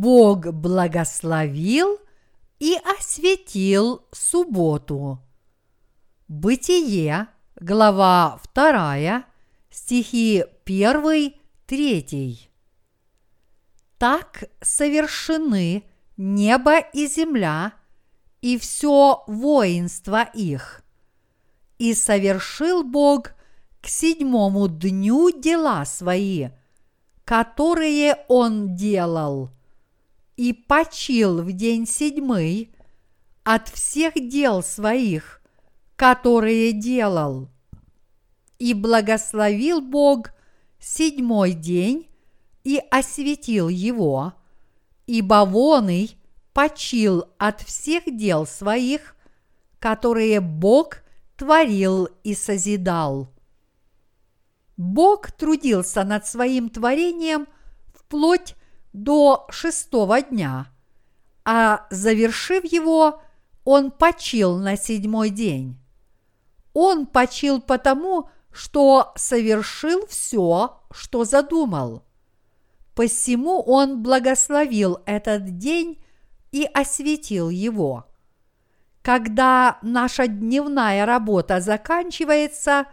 Бог благословил и осветил субботу. Бытие, глава 2, стихи 1, 3. Так совершены небо и земля и все воинство их. И совершил Бог к седьмому дню дела свои, которые Он делал, и почил в день седьмый от всех дел своих, которые делал. И благословил Бог седьмой день и осветил его, ибо воный почил от всех дел своих, которые Бог творил и созидал. Бог трудился над своим творением вплоть до шестого дня, а завершив его, он почил на седьмой день. Он почил потому, что совершил все, что задумал. Посему он благословил этот день и осветил его. Когда наша дневная работа заканчивается,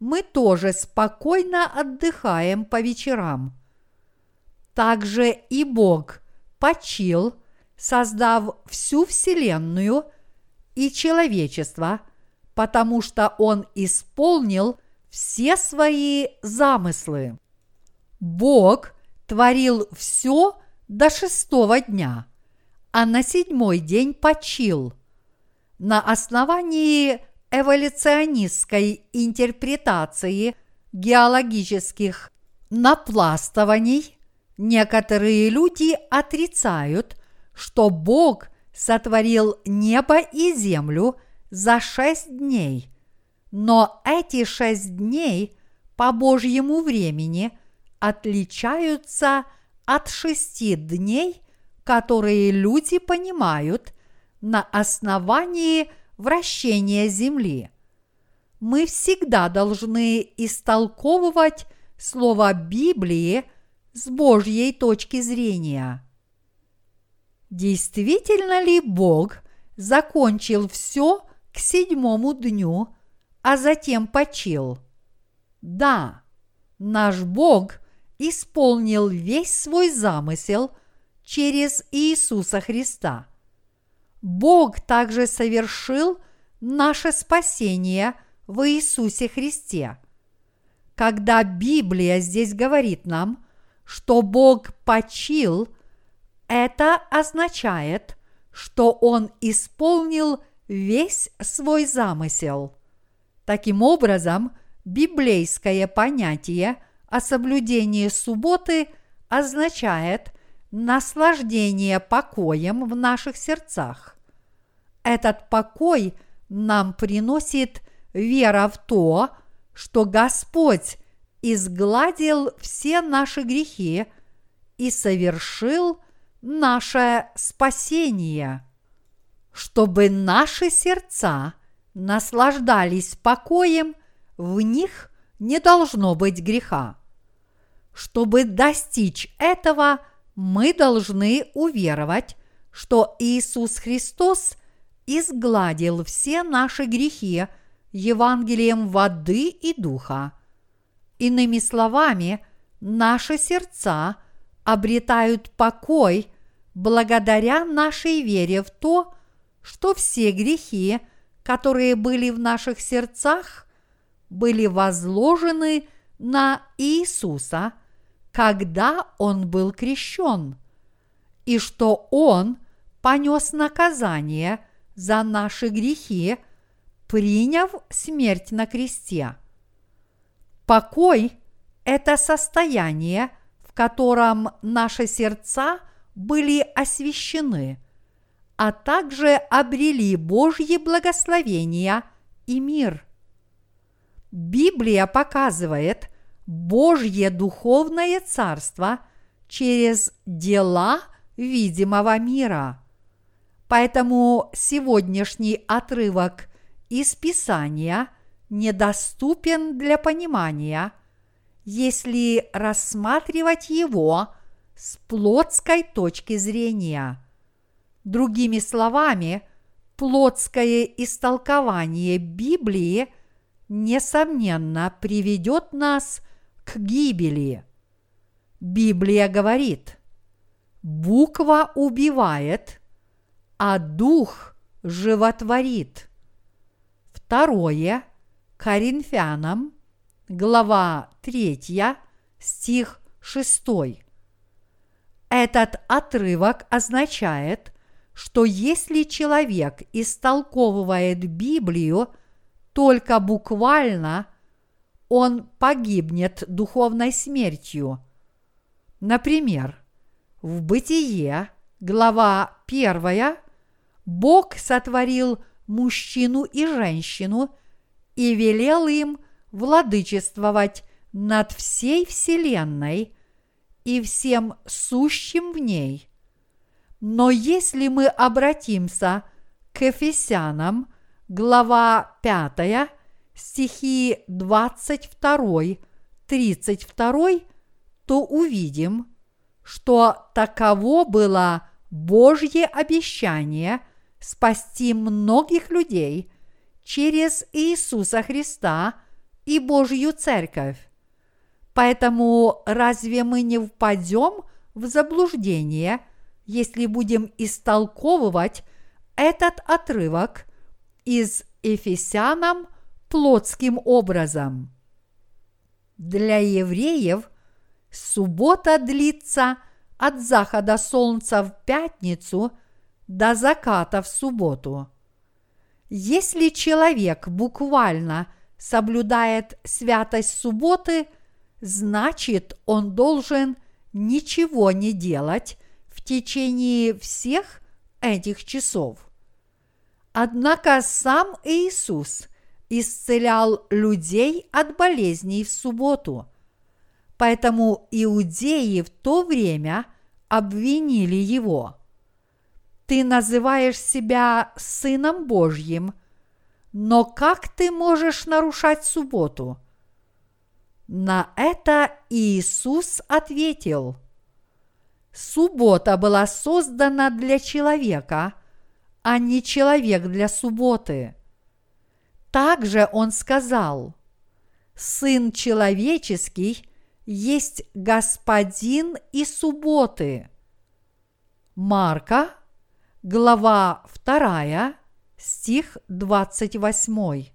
мы тоже спокойно отдыхаем по вечерам. Также и Бог почил, создав всю Вселенную и человечество, потому что Он исполнил все свои замыслы. Бог творил все до шестого дня – а на седьмой день почил. На основании эволюционистской интерпретации геологических напластываний некоторые люди отрицают, что Бог сотворил небо и землю за шесть дней, но эти шесть дней по Божьему времени отличаются от шести дней – которые люди понимают на основании вращения Земли. Мы всегда должны истолковывать слово Библии с Божьей точки зрения. Действительно ли Бог закончил все к седьмому дню, а затем почил? Да, наш Бог исполнил весь свой замысел через Иисуса Христа. Бог также совершил наше спасение в Иисусе Христе. Когда Библия здесь говорит нам, что Бог почил, это означает, что Он исполнил весь свой замысел. Таким образом, библейское понятие о соблюдении субботы означает – наслаждение покоем в наших сердцах. Этот покой нам приносит вера в то, что Господь изгладил все наши грехи и совершил наше спасение, чтобы наши сердца наслаждались покоем, в них не должно быть греха. Чтобы достичь этого – мы должны уверовать, что Иисус Христос изгладил все наши грехи Евангелием воды и духа. Иными словами, наши сердца обретают покой благодаря нашей вере в то, что все грехи, которые были в наших сердцах, были возложены на Иисуса – когда он был крещен, и что он понес наказание за наши грехи, приняв смерть на кресте. Покой – это состояние, в котором наши сердца были освящены, а также обрели Божьи благословения и мир. Библия показывает, Божье духовное царство через дела видимого мира. Поэтому сегодняшний отрывок из Писания недоступен для понимания, если рассматривать его с плотской точки зрения. Другими словами, плотское истолкование Библии, несомненно, приведет нас к гибели. Библия говорит, буква убивает, а дух животворит. Второе Коринфянам, глава 3, стих 6. Этот отрывок означает, что если человек истолковывает Библию только буквально, он погибнет духовной смертью. Например, в Бытие, глава 1, Бог сотворил мужчину и женщину и велел им владычествовать над всей Вселенной и всем сущим в ней. Но если мы обратимся к Ефесянам, глава 5, стихи 22, 32, то увидим, что таково было Божье обещание спасти многих людей через Иисуса Христа и Божью Церковь. Поэтому разве мы не впадем в заблуждение, если будем истолковывать этот отрывок из Ефесянам плотским образом? Для евреев суббота длится от захода солнца в пятницу до заката в субботу. Если человек буквально соблюдает святость субботы – значит, он должен ничего не делать в течение всех этих часов. Однако сам Иисус исцелял людей от болезней в субботу, поэтому иудеи в то время обвинили его. Ты называешь себя Сыном Божьим, но как ты можешь нарушать субботу – на это Иисус ответил, Суббота была создана для человека, а не человек для субботы. Также он сказал, Сын человеческий есть Господин и субботы. Марка, глава 2, стих 28.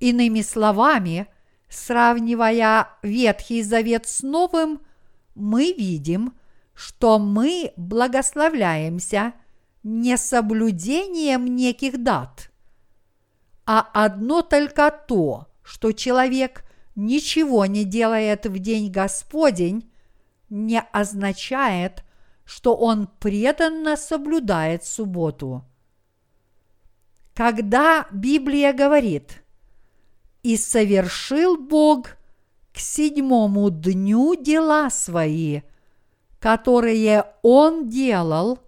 Иными словами – Сравнивая Ветхий Завет с Новым, мы видим, что мы благословляемся не соблюдением неких дат, а одно только то, что человек ничего не делает в день Господень, не означает, что он преданно соблюдает субботу. Когда Библия говорит – и совершил Бог к седьмому дню дела свои, которые Он делал,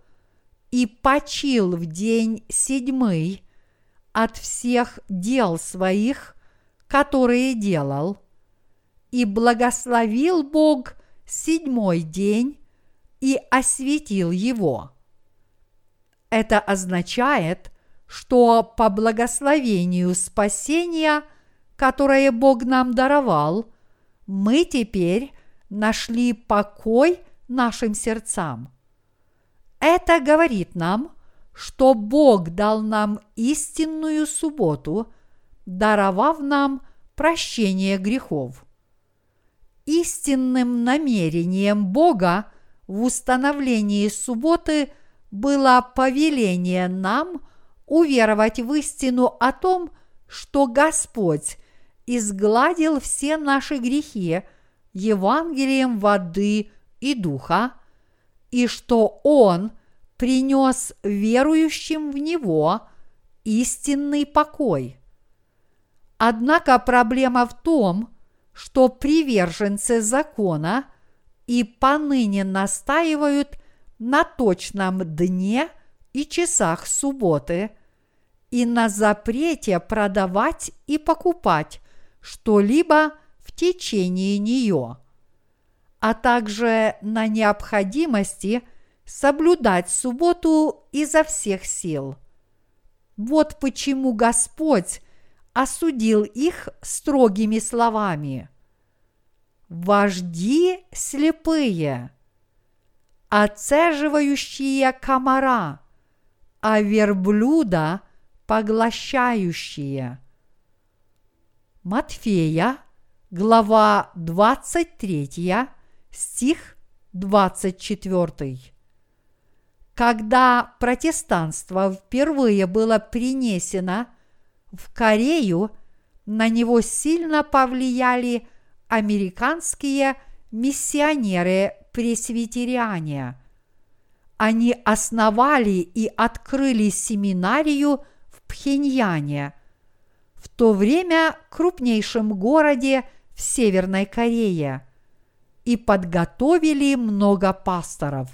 и почил в день седьмый от всех дел своих, которые делал, и благословил Бог седьмой день и осветил его. Это означает, что по благословению спасения – которое Бог нам даровал, мы теперь нашли покой нашим сердцам. Это говорит нам, что Бог дал нам истинную субботу, даровав нам прощение грехов. Истинным намерением Бога в установлении субботы было повеление нам уверовать в истину о том, что Господь изгладил все наши грехи Евангелием воды и духа, и что Он принес верующим в Него истинный покой. Однако проблема в том, что приверженцы закона и поныне настаивают на точном дне и часах субботы и на запрете продавать и покупать что-либо в течение нее. а также на необходимости соблюдать субботу изо всех сил. Вот почему Господь осудил их строгими словами. Вожди слепые, оцеживающие комара, а верблюда поглощающие. Матфея, глава 23, стих 24. Когда протестанство впервые было принесено в Корею, на него сильно повлияли американские миссионеры-пресвитериане. Они основали и открыли семинарию в Пхеньяне, в то время крупнейшем городе в Северной Корее, и подготовили много пасторов.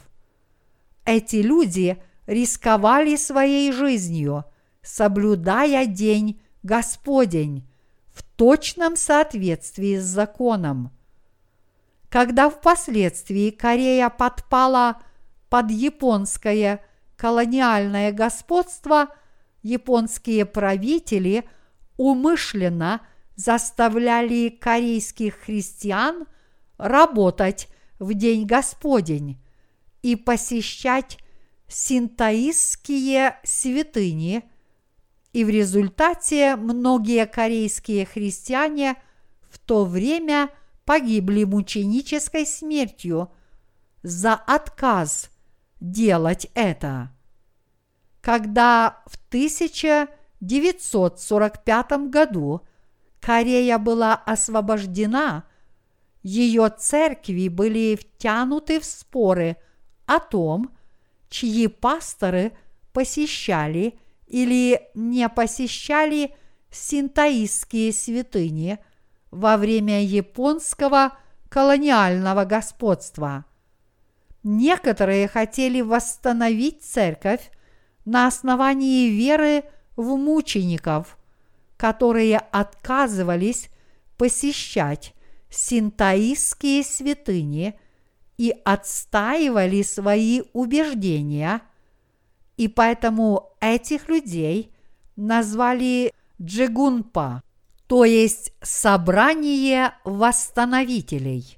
Эти люди рисковали своей жизнью, соблюдая день Господень в точном соответствии с законом. Когда впоследствии Корея подпала под японское колониальное господство, японские правители умышленно заставляли корейских христиан работать в День Господень и посещать синтаистские святыни, и в результате многие корейские христиане в то время погибли мученической смертью за отказ делать это. Когда в 1945 году Корея была освобождена, ее церкви были втянуты в споры о том, чьи пасторы посещали или не посещали синтаистские святыни во время японского колониального господства. Некоторые хотели восстановить церковь на основании веры в мучеников, которые отказывались посещать синтаистские святыни и отстаивали свои убеждения, и поэтому этих людей назвали джигунпа, то есть собрание восстановителей.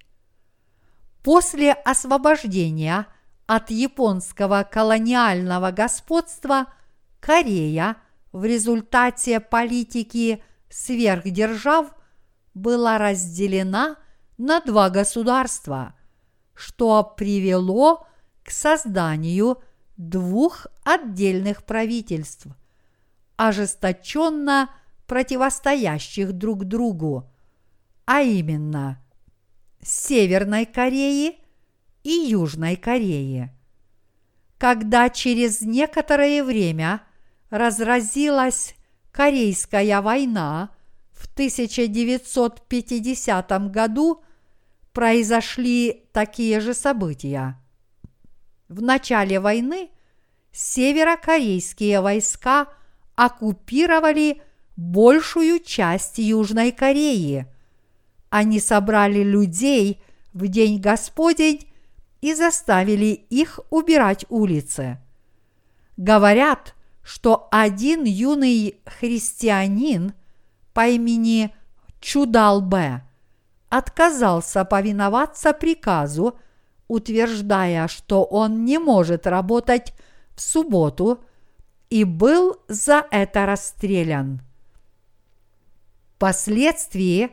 После освобождения от японского колониального господства Корея в результате политики сверхдержав была разделена на два государства, что привело к созданию двух отдельных правительств, ожесточенно противостоящих друг другу, а именно Северной Кореи и Южной Кореи. Когда через некоторое время разразилась Корейская война в 1950 году, произошли такие же события. В начале войны северокорейские войска оккупировали большую часть Южной Кореи – они собрали людей в день Господень и заставили их убирать улицы. Говорят, что один юный христианин по имени Чудалбе отказался повиноваться приказу, утверждая, что он не может работать в субботу и был за это расстрелян. Впоследствии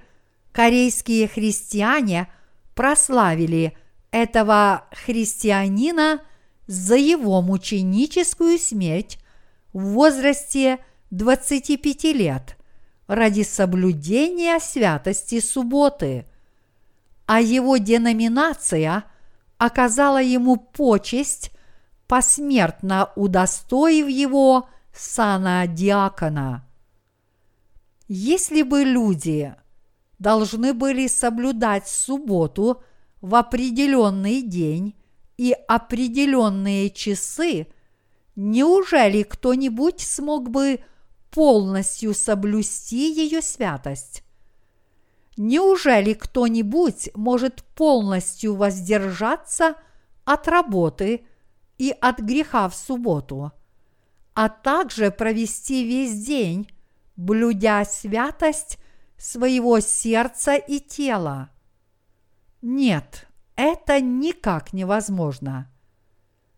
корейские христиане прославили этого христианина за его мученическую смерть в возрасте 25 лет ради соблюдения святости субботы, а его деноминация оказала ему почесть, посмертно удостоив его сана диакона. Если бы люди должны были соблюдать субботу в определенный день и определенные часы, неужели кто-нибудь смог бы полностью соблюсти ее святость? Неужели кто-нибудь может полностью воздержаться от работы и от греха в субботу, а также провести весь день, блюдя святость своего сердца и тела? Нет, это никак невозможно.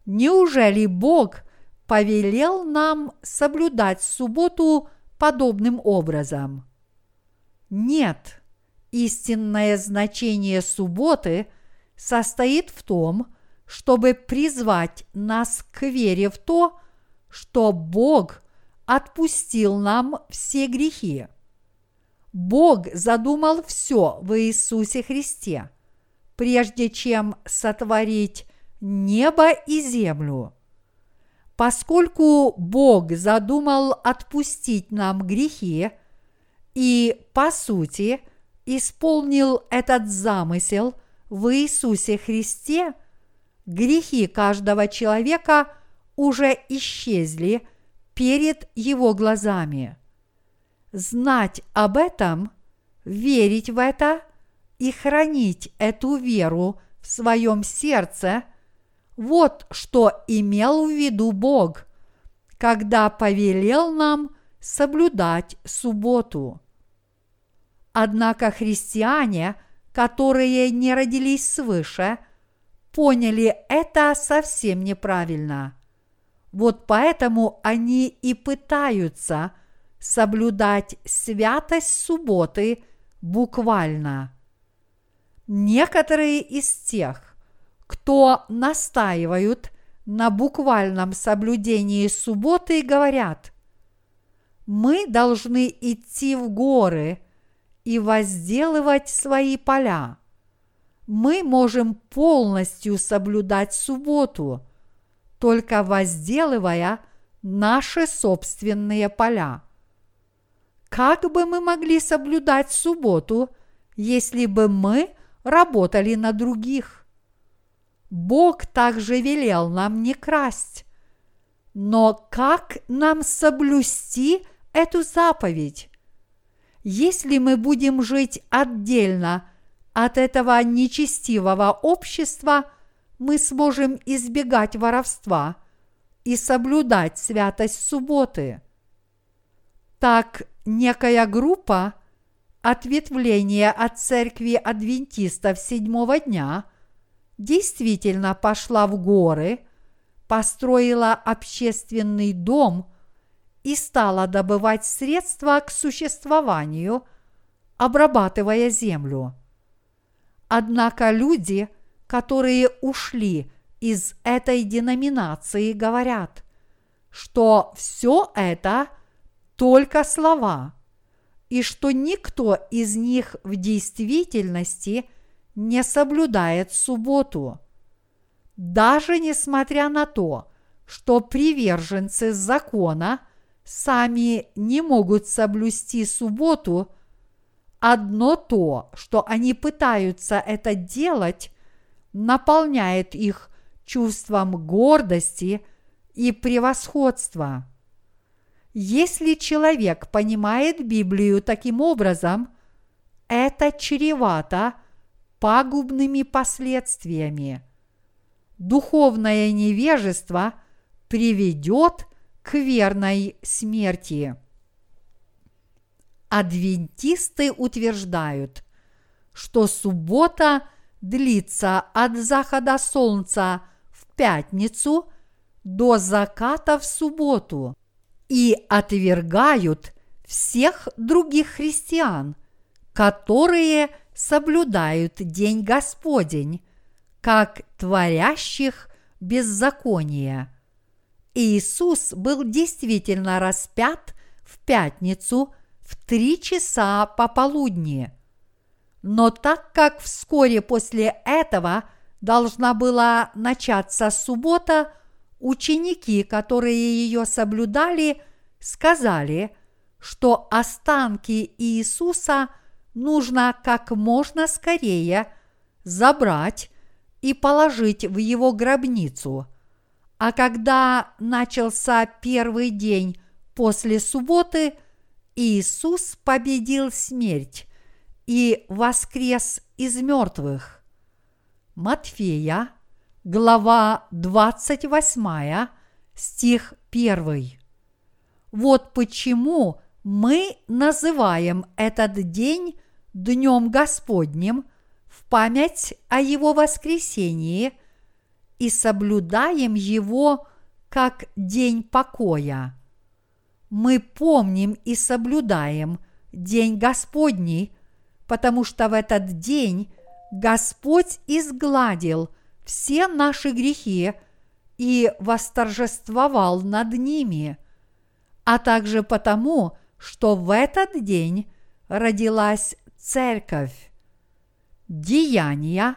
Неужели Бог повелел нам соблюдать субботу подобным образом? Нет, истинное значение субботы состоит в том, чтобы призвать нас к вере в то, что Бог отпустил нам все грехи. Бог задумал все в Иисусе Христе, прежде чем сотворить небо и землю. Поскольку Бог задумал отпустить нам грехи и, по сути, исполнил этот замысел в Иисусе Христе, грехи каждого человека уже исчезли перед его глазами. Знать об этом, верить в это и хранить эту веру в своем сердце – вот что имел в виду Бог, когда повелел нам соблюдать субботу. Однако христиане, которые не родились свыше, поняли это совсем неправильно. Вот поэтому они и пытаются соблюдать святость субботы буквально. Некоторые из тех, кто настаивают на буквальном соблюдении субботы, говорят, мы должны идти в горы и возделывать свои поля. Мы можем полностью соблюдать субботу, только возделывая наши собственные поля. Как бы мы могли соблюдать субботу, если бы мы работали на других? Бог также велел нам не красть. Но как нам соблюсти эту заповедь? Если мы будем жить отдельно от этого нечестивого общества, мы сможем избегать воровства и соблюдать святость субботы. Так некая группа ответвления от церкви адвентистов седьмого дня – действительно пошла в горы, построила общественный дом и стала добывать средства к существованию, обрабатывая землю. Однако люди, которые ушли из этой деноминации, говорят, что все это только слова, и что никто из них в действительности – не соблюдает субботу. Даже несмотря на то, что приверженцы закона сами не могут соблюсти субботу, одно то, что они пытаются это делать, наполняет их чувством гордости и превосходства. Если человек понимает Библию таким образом, это чревато пагубными последствиями. Духовное невежество приведет к верной смерти. Адвентисты утверждают, что суббота длится от захода солнца в пятницу до заката в субботу и отвергают всех других христиан, которые – соблюдают день Господень, как творящих беззаконие. Иисус был действительно распят в пятницу в три часа пополудни. Но так как вскоре после этого должна была начаться суббота, ученики, которые ее соблюдали, сказали, что останки Иисуса – нужно как можно скорее забрать и положить в его гробницу. А когда начался первый день после субботы, Иисус победил смерть и воскрес из мертвых. Матфея, глава 28, стих 1. Вот почему мы называем этот день Днем Господним в память о Его воскресении и соблюдаем его как день покоя. Мы помним и соблюдаем День Господний, потому что в этот день Господь изгладил все наши грехи и восторжествовал над ними, а также потому, что в этот день родилась Церковь. Деяния,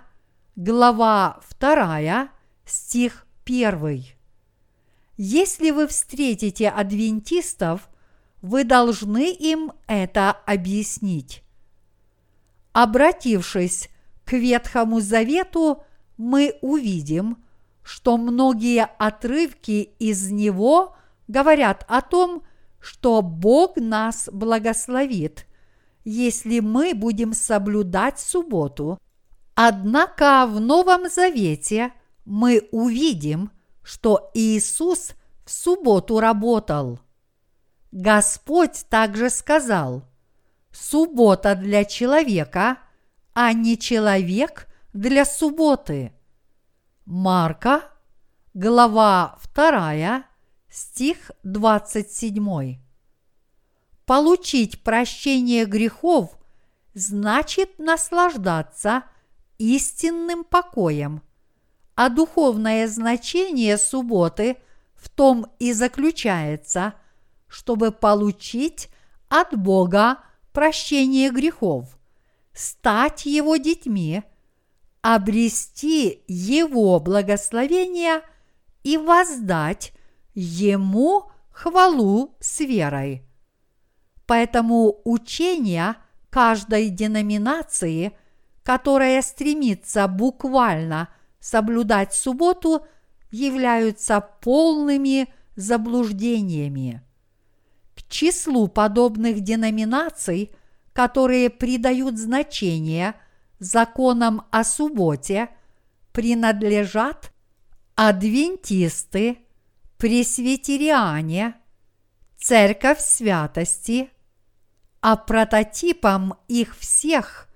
глава 2, стих 1. Если вы встретите адвентистов, вы должны им это объяснить. Обратившись к Ветхому Завету, мы увидим, что многие отрывки из него говорят о том, что Бог нас благословит, если мы будем соблюдать субботу. Однако в Новом Завете мы увидим, что Иисус в субботу работал. Господь также сказал, суббота для человека, а не человек для субботы. Марка, глава 2, стих 27. Получить прощение грехов значит наслаждаться истинным покоем, а духовное значение субботы в том и заключается, чтобы получить от Бога прощение грехов, стать Его детьми, обрести Его благословение и воздать Ему хвалу с верой. Поэтому учения каждой деноминации, которая стремится буквально соблюдать субботу, являются полными заблуждениями. К числу подобных деноминаций, которые придают значение законам о субботе, принадлежат адвентисты, пресвитериане, церковь святости, а прототипом их всех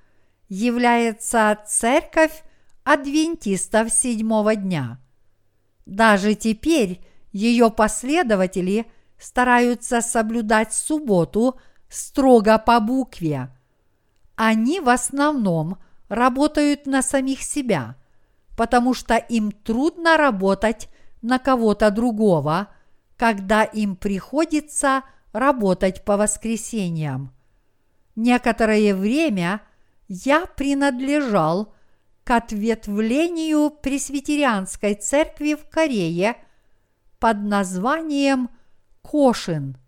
является церковь адвентистов седьмого дня. Даже теперь ее последователи стараются соблюдать субботу строго по букве. Они в основном работают на самих себя, потому что им трудно работать на кого-то другого, когда им приходится работать по воскресеньям. Некоторое время я принадлежал к ответвлению пресвитерианской церкви в Корее под названием Кошин.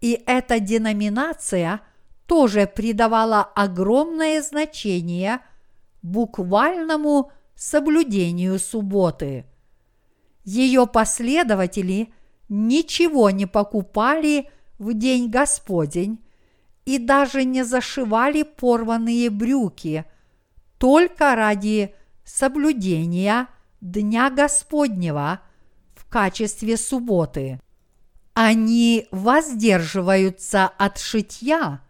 И эта деноминация тоже придавала огромное значение буквальному соблюдению субботы – ее последователи ничего не покупали в день Господень и даже не зашивали порванные брюки только ради соблюдения Дня Господнего в качестве субботы. Они воздерживаются от шитья,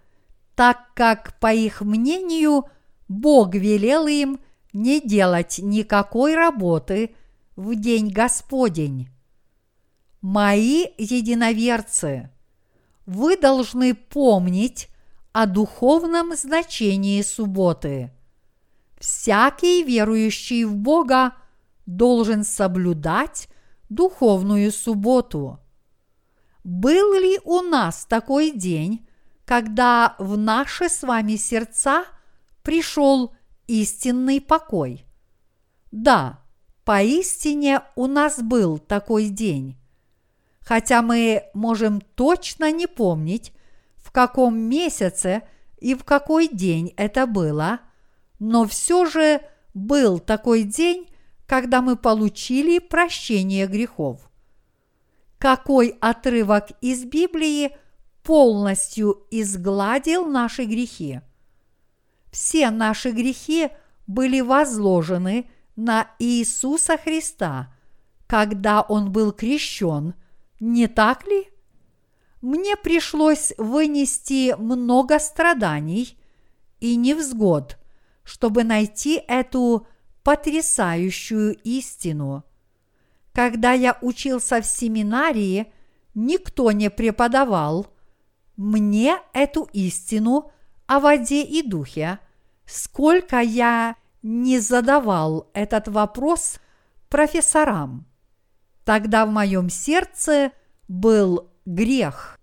так как, по их мнению, Бог велел им не делать никакой работы – в день Господень. Мои единоверцы, вы должны помнить о духовном значении субботы. Всякий верующий в Бога должен соблюдать духовную субботу. Был ли у нас такой день, когда в наши с вами сердца пришел истинный покой? Да, Поистине у нас был такой день. Хотя мы можем точно не помнить, в каком месяце и в какой день это было, но все же был такой день, когда мы получили прощение грехов. Какой отрывок из Библии полностью изгладил наши грехи? все наши грехи были возложены на Иисуса Христа, когда Он был крещен, не так ли? Мне пришлось вынести много страданий и невзгод, чтобы найти эту потрясающую истину. Когда я учился в семинарии, никто не преподавал мне эту истину о воде и духе, сколько я не задавал этот вопрос профессорам. Тогда в моем сердце был грех.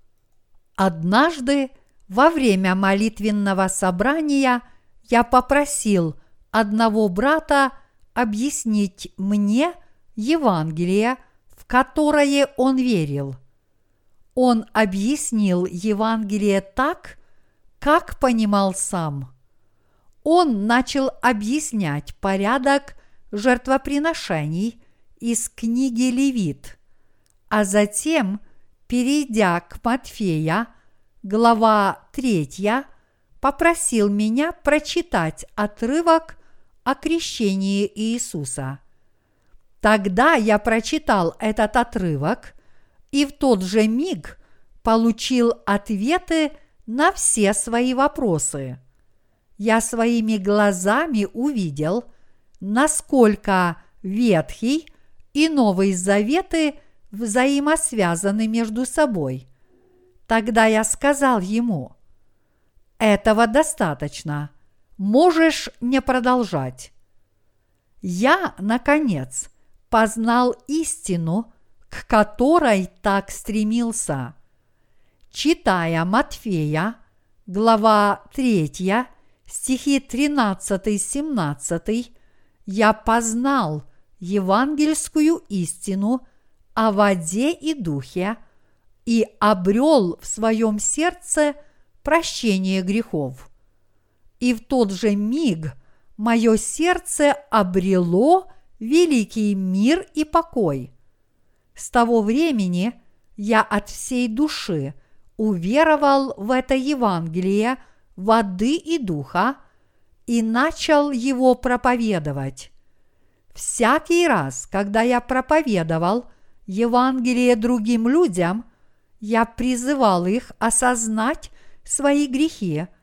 Однажды во время молитвенного собрания я попросил одного брата объяснить мне Евангелие, в которое он верил. Он объяснил Евангелие так, как понимал сам. Он начал объяснять порядок жертвоприношений из книги Левит, а затем, перейдя к Матфея, глава 3, попросил меня прочитать отрывок о крещении Иисуса. Тогда я прочитал этот отрывок и в тот же миг получил ответы на все свои вопросы. Я своими глазами увидел, насколько Ветхий и Новый Заветы взаимосвязаны между собой. Тогда я сказал ему, этого достаточно – можешь не продолжать. Я, наконец, познал истину, к которой так стремился. Читая Матфея, глава 3, стихи 13-17, я познал евангельскую истину о воде и духе и обрел в своем сердце прощение грехов и в тот же миг мое сердце обрело великий мир и покой. С того времени я от всей души уверовал в это Евангелие воды и духа и начал его проповедовать. Всякий раз, когда я проповедовал Евангелие другим людям, я призывал их осознать свои грехи –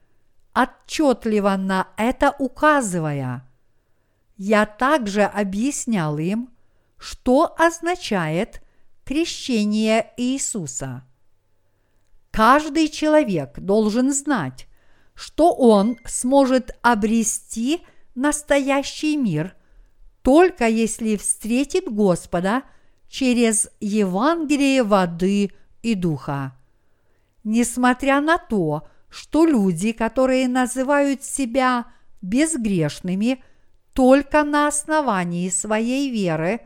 отчетливо на это указывая. Я также объяснял им, что означает крещение Иисуса. Каждый человек должен знать, что он сможет обрести настоящий мир только если встретит Господа через Евангелие воды и духа. Несмотря на то, что люди, которые называют себя безгрешными только на основании своей веры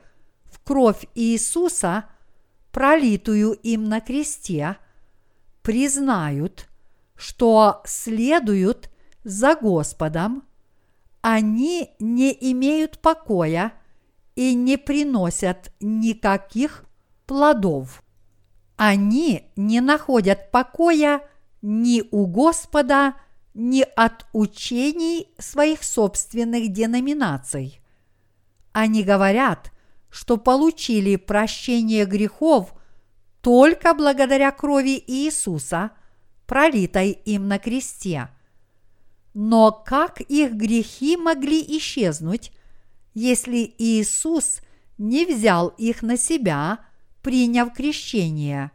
в кровь Иисуса, пролитую им на кресте, признают, что следуют за Господом, они не имеют покоя и не приносят никаких плодов. Они не находят покоя ни у Господа, ни от учений своих собственных деноминаций. Они говорят, что получили прощение грехов только благодаря крови Иисуса, пролитой им на кресте. Но как их грехи могли исчезнуть, если Иисус не взял их на себя, приняв крещение?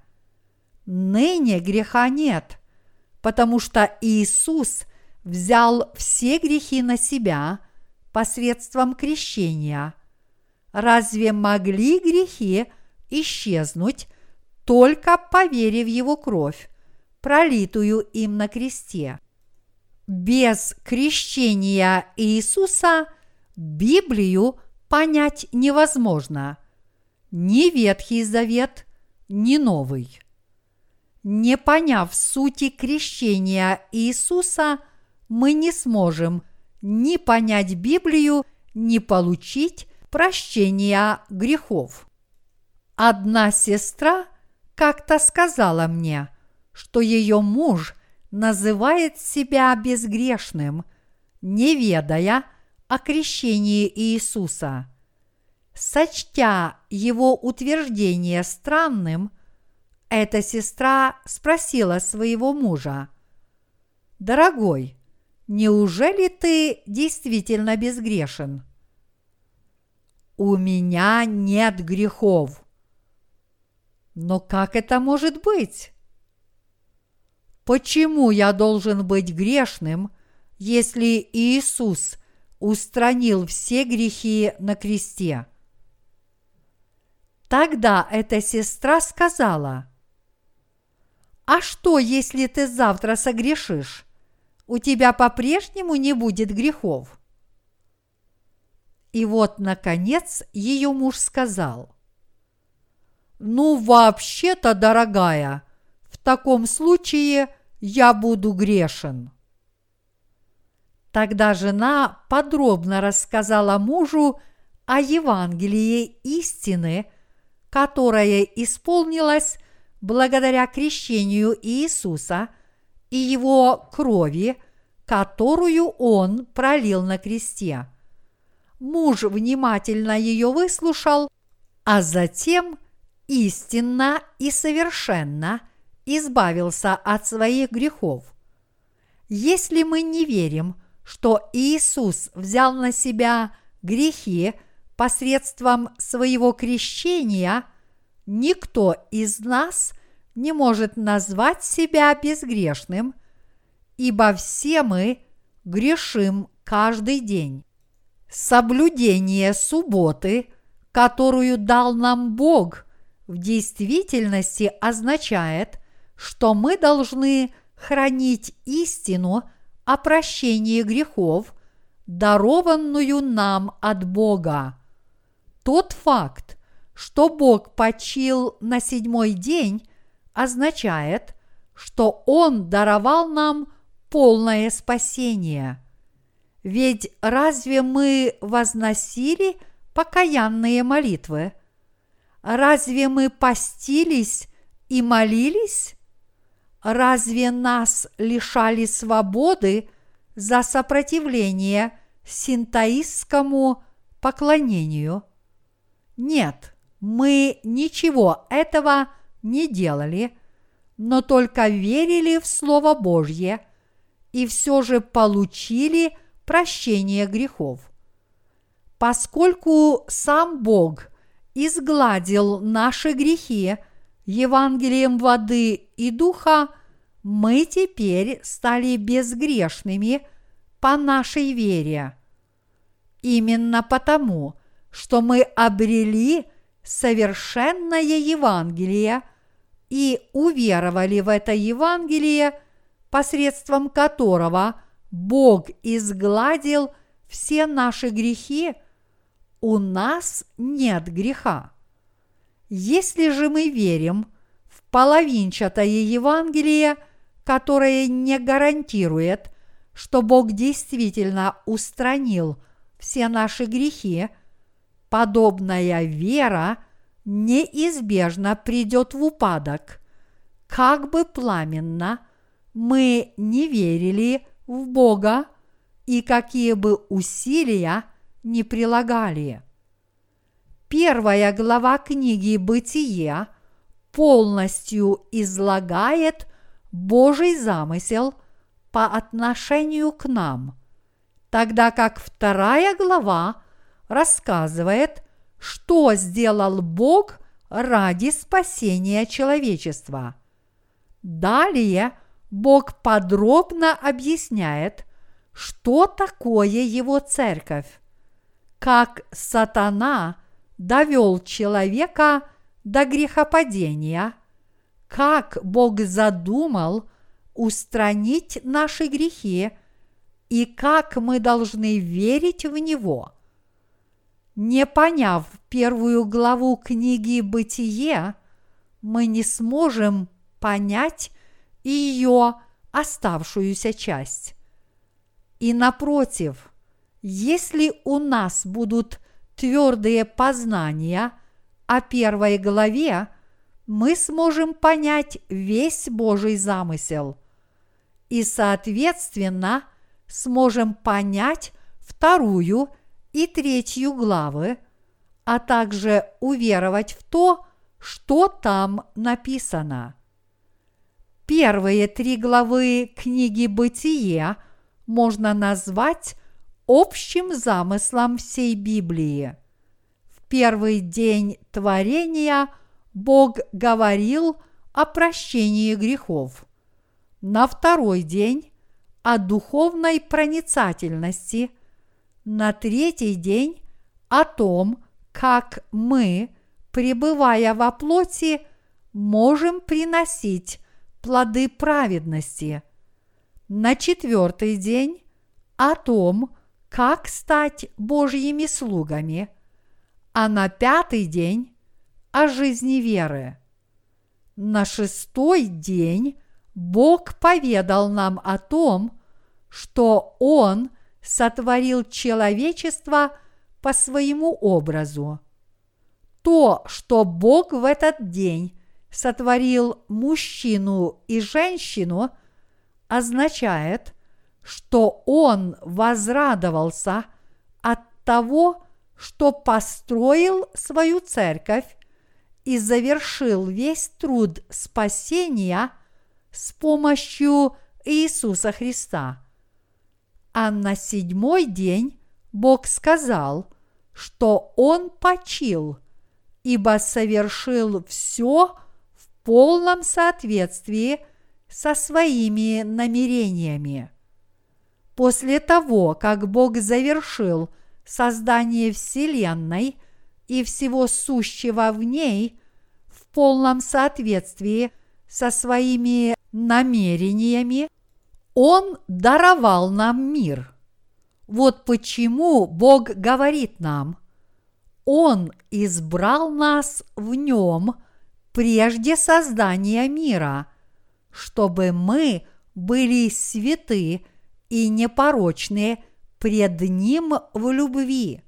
Ныне греха нет, потому что Иисус взял все грехи на себя посредством крещения. Разве могли грехи исчезнуть только по вере в Его кровь, пролитую им на кресте? Без крещения Иисуса Библию понять невозможно. Ни Ветхий Завет, ни Новый. Не поняв сути крещения Иисуса, мы не сможем ни понять Библию, ни получить прощения грехов. Одна сестра как-то сказала мне, что ее муж называет себя безгрешным не ведая о крещении Иисуса. Сочтя его утверждение странным, эта сестра спросила своего мужа, «Дорогой, неужели ты действительно безгрешен?» «У меня нет грехов», но как это может быть? Почему я должен быть грешным, если Иисус устранил все грехи на кресте? Тогда эта сестра сказала, «А что, если ты завтра согрешишь? У тебя по-прежнему не будет грехов?» И вот, наконец, ее муж сказал – ну, вообще-то, дорогая, в таком случае я буду грешен. Тогда жена подробно рассказала мужу о Евангелии истины, которое исполнилось благодаря крещению Иисуса и его крови, которую он пролил на кресте. Муж внимательно ее выслушал, а затем – истинно и совершенно избавился от своих грехов. Если мы не верим, что Иисус взял на себя грехи посредством своего крещения, никто из нас не может назвать себя безгрешным, ибо все мы грешим каждый день. Соблюдение субботы, которую дал нам Бог – в действительности означает, что мы должны хранить истину о прощении грехов, дарованную нам от Бога. Тот факт, что Бог почил на седьмой день, означает, что Он даровал нам полное спасение. Ведь разве мы возносили покаянные молитвы – Разве мы постились и молились? Разве нас лишали свободы за сопротивление синтаистскому поклонению? Нет, мы ничего этого не делали, но только верили в Слово Божье и все же получили прощение грехов. Поскольку сам Бог изгладил наши грехи Евангелием воды и духа, мы теперь стали безгрешными по нашей вере. Именно потому, что мы обрели совершенное Евангелие и уверовали в это Евангелие, посредством которого Бог изгладил все наши грехи – у нас нет греха. Если же мы верим в половинчатое Евангелие, которое не гарантирует, что Бог действительно устранил все наши грехи, подобная вера неизбежно придет в упадок, как бы пламенно мы не верили в Бога и какие бы усилия – не прилагали. Первая глава книги «Бытие» полностью излагает Божий замысел по отношению к нам, тогда как вторая глава рассказывает, что сделал Бог ради спасения человечества. Далее Бог подробно объясняет, что такое Его церковь как сатана довел человека до грехопадения, как Бог задумал устранить наши грехи и как мы должны верить в Него. Не поняв первую главу книги «Бытие», мы не сможем понять ее оставшуюся часть. И напротив, если у нас будут твердые познания о первой главе, мы сможем понять весь Божий замысел. И, соответственно, сможем понять вторую и третью главы, а также уверовать в то, что там написано. Первые три главы книги «Бытие» можно назвать общим замыслом всей Библии. В первый день творения Бог говорил о прощении грехов. На второй день – о духовной проницательности. На третий день – о том, как мы, пребывая во плоти, можем приносить плоды праведности. На четвертый день о том, как стать Божьими слугами, а на пятый день о жизни веры. На шестой день Бог поведал нам о том, что Он сотворил человечество по своему образу. То, что Бог в этот день сотворил мужчину и женщину, означает, что он возрадовался от того, что построил свою церковь и завершил весь труд спасения с помощью Иисуса Христа. А на седьмой день Бог сказал, что Он почил, ибо совершил все в полном соответствии со своими намерениями. После того, как Бог завершил создание Вселенной и всего сущего в ней в полном соответствии со своими намерениями, Он даровал нам мир. Вот почему Бог говорит нам, Он избрал нас в нем прежде создания мира – чтобы мы были святы и непорочны пред Ним в любви.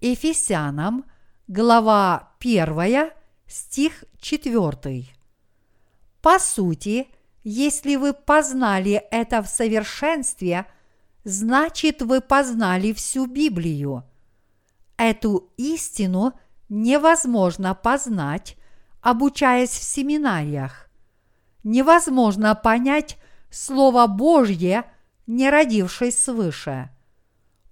Ефесянам, глава 1, стих 4. По сути, если вы познали это в совершенстве, значит вы познали всю Библию. Эту истину невозможно познать, обучаясь в семинариях невозможно понять Слово Божье, не родившись свыше.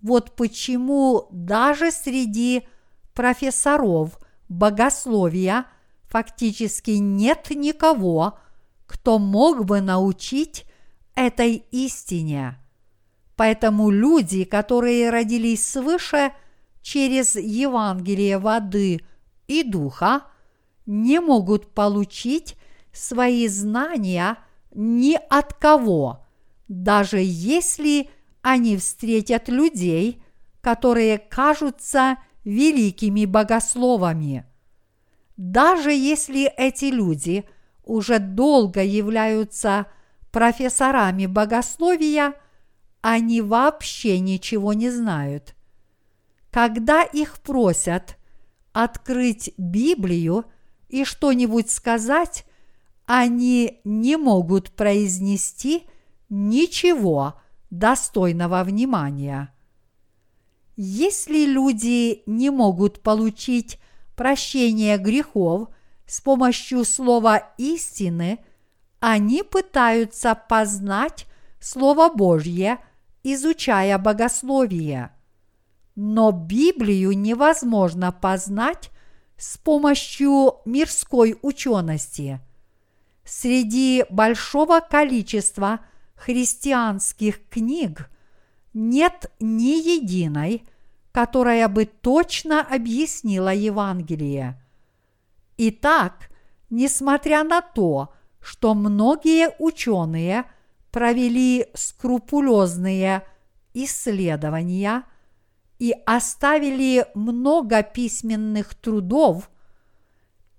Вот почему даже среди профессоров богословия фактически нет никого, кто мог бы научить этой истине. Поэтому люди, которые родились свыше через Евангелие воды и духа, не могут получить свои знания ни от кого, даже если они встретят людей, которые кажутся великими богословами. Даже если эти люди уже долго являются профессорами богословия, они вообще ничего не знают. Когда их просят открыть Библию и что-нибудь сказать, они не могут произнести ничего достойного внимания. Если люди не могут получить прощение грехов с помощью слова истины, они пытаются познать Слово Божье, изучая богословие. Но Библию невозможно познать с помощью мирской учености – Среди большого количества христианских книг нет ни единой, которая бы точно объяснила Евангелие. Итак, несмотря на то, что многие ученые провели скрупулезные исследования и оставили много письменных трудов,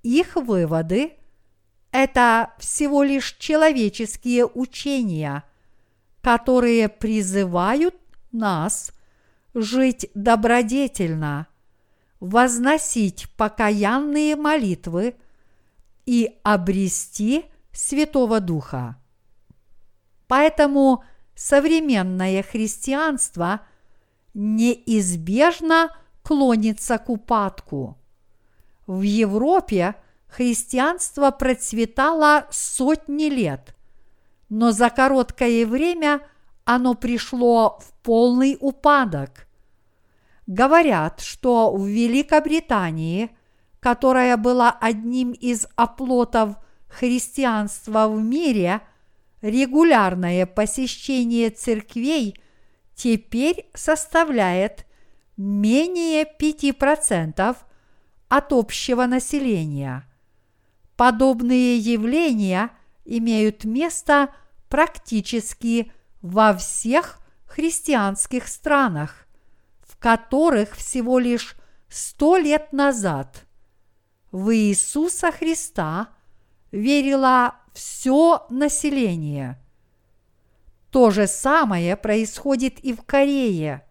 их выводы – это всего лишь человеческие учения, которые призывают нас жить добродетельно, возносить покаянные молитвы и обрести Святого Духа. Поэтому современное христианство неизбежно клонится к упадку. В Европе христианство процветало сотни лет, но за короткое время оно пришло в полный упадок. Говорят, что в Великобритании, которая была одним из оплотов христианства в мире, регулярное посещение церквей теперь составляет менее 5% от общего населения. Подобные явления имеют место практически во всех христианских странах, в которых всего лишь сто лет назад в Иисуса Христа верило все население. То же самое происходит и в Корее.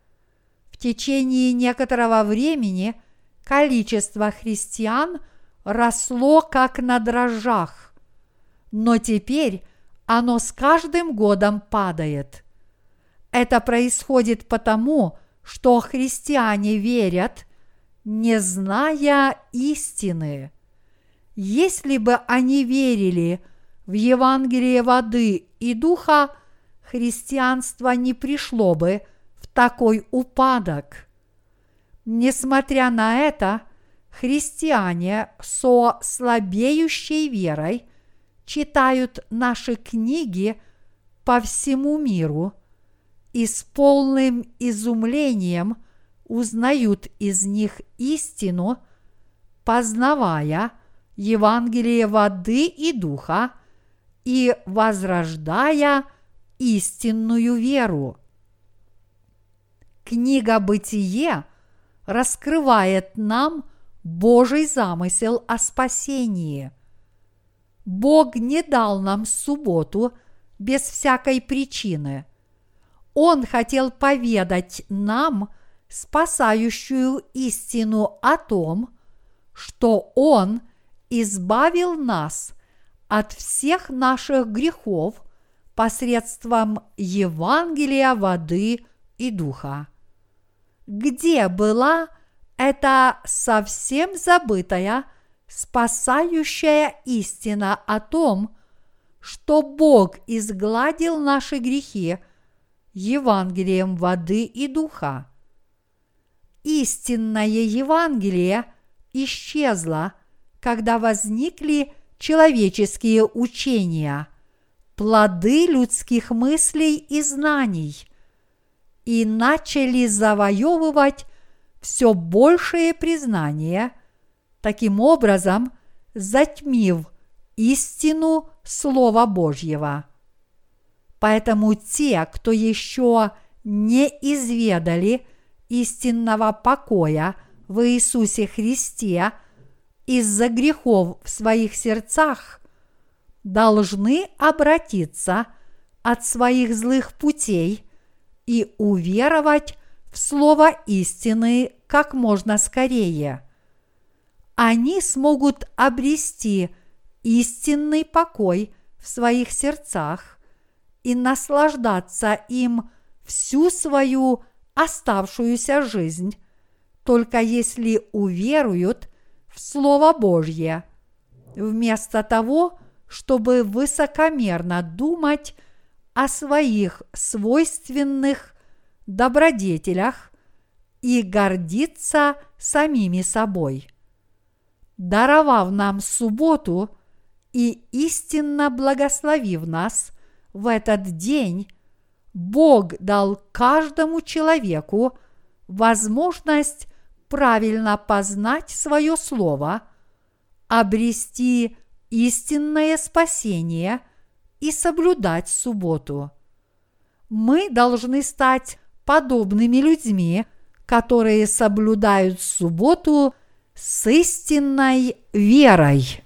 В течение некоторого времени количество христиан росло как на дрожжах, но теперь оно с каждым годом падает. Это происходит потому, что христиане верят, не зная истины. Если бы они верили в Евангелие воды и духа, христианство не пришло бы в такой упадок. Несмотря на это, христиане со слабеющей верой читают наши книги по всему миру и с полным изумлением узнают из них истину, познавая Евангелие воды и духа и возрождая истинную веру. Книга «Бытие» раскрывает нам Божий замысел о спасении. Бог не дал нам субботу без всякой причины. Он хотел поведать нам спасающую истину о том, что Он избавил нас от всех наших грехов посредством Евангелия воды и духа. Где была эта совсем забытая, спасающая истина о том, что Бог изгладил наши грехи Евангелием воды и духа. Истинное Евангелие исчезло, когда возникли человеческие учения, плоды людских мыслей и знаний – и начали завоевывать все большее признание, таким образом затмив истину Слова Божьего. Поэтому те, кто еще не изведали истинного покоя в Иисусе Христе из-за грехов в своих сердцах, должны обратиться от своих злых путей и уверовать в слово истины как можно скорее. Они смогут обрести истинный покой в своих сердцах и наслаждаться им всю свою оставшуюся жизнь, только если уверуют в Слово Божье, вместо того, чтобы высокомерно думать о своих свойственных добродетелях и гордиться самими собой. Даровав нам субботу и истинно благословив нас в этот день, Бог дал каждому человеку возможность правильно познать свое слово, обрести истинное спасение – и соблюдать субботу. Мы должны стать подобными людьми, которые соблюдают субботу с истинной верой.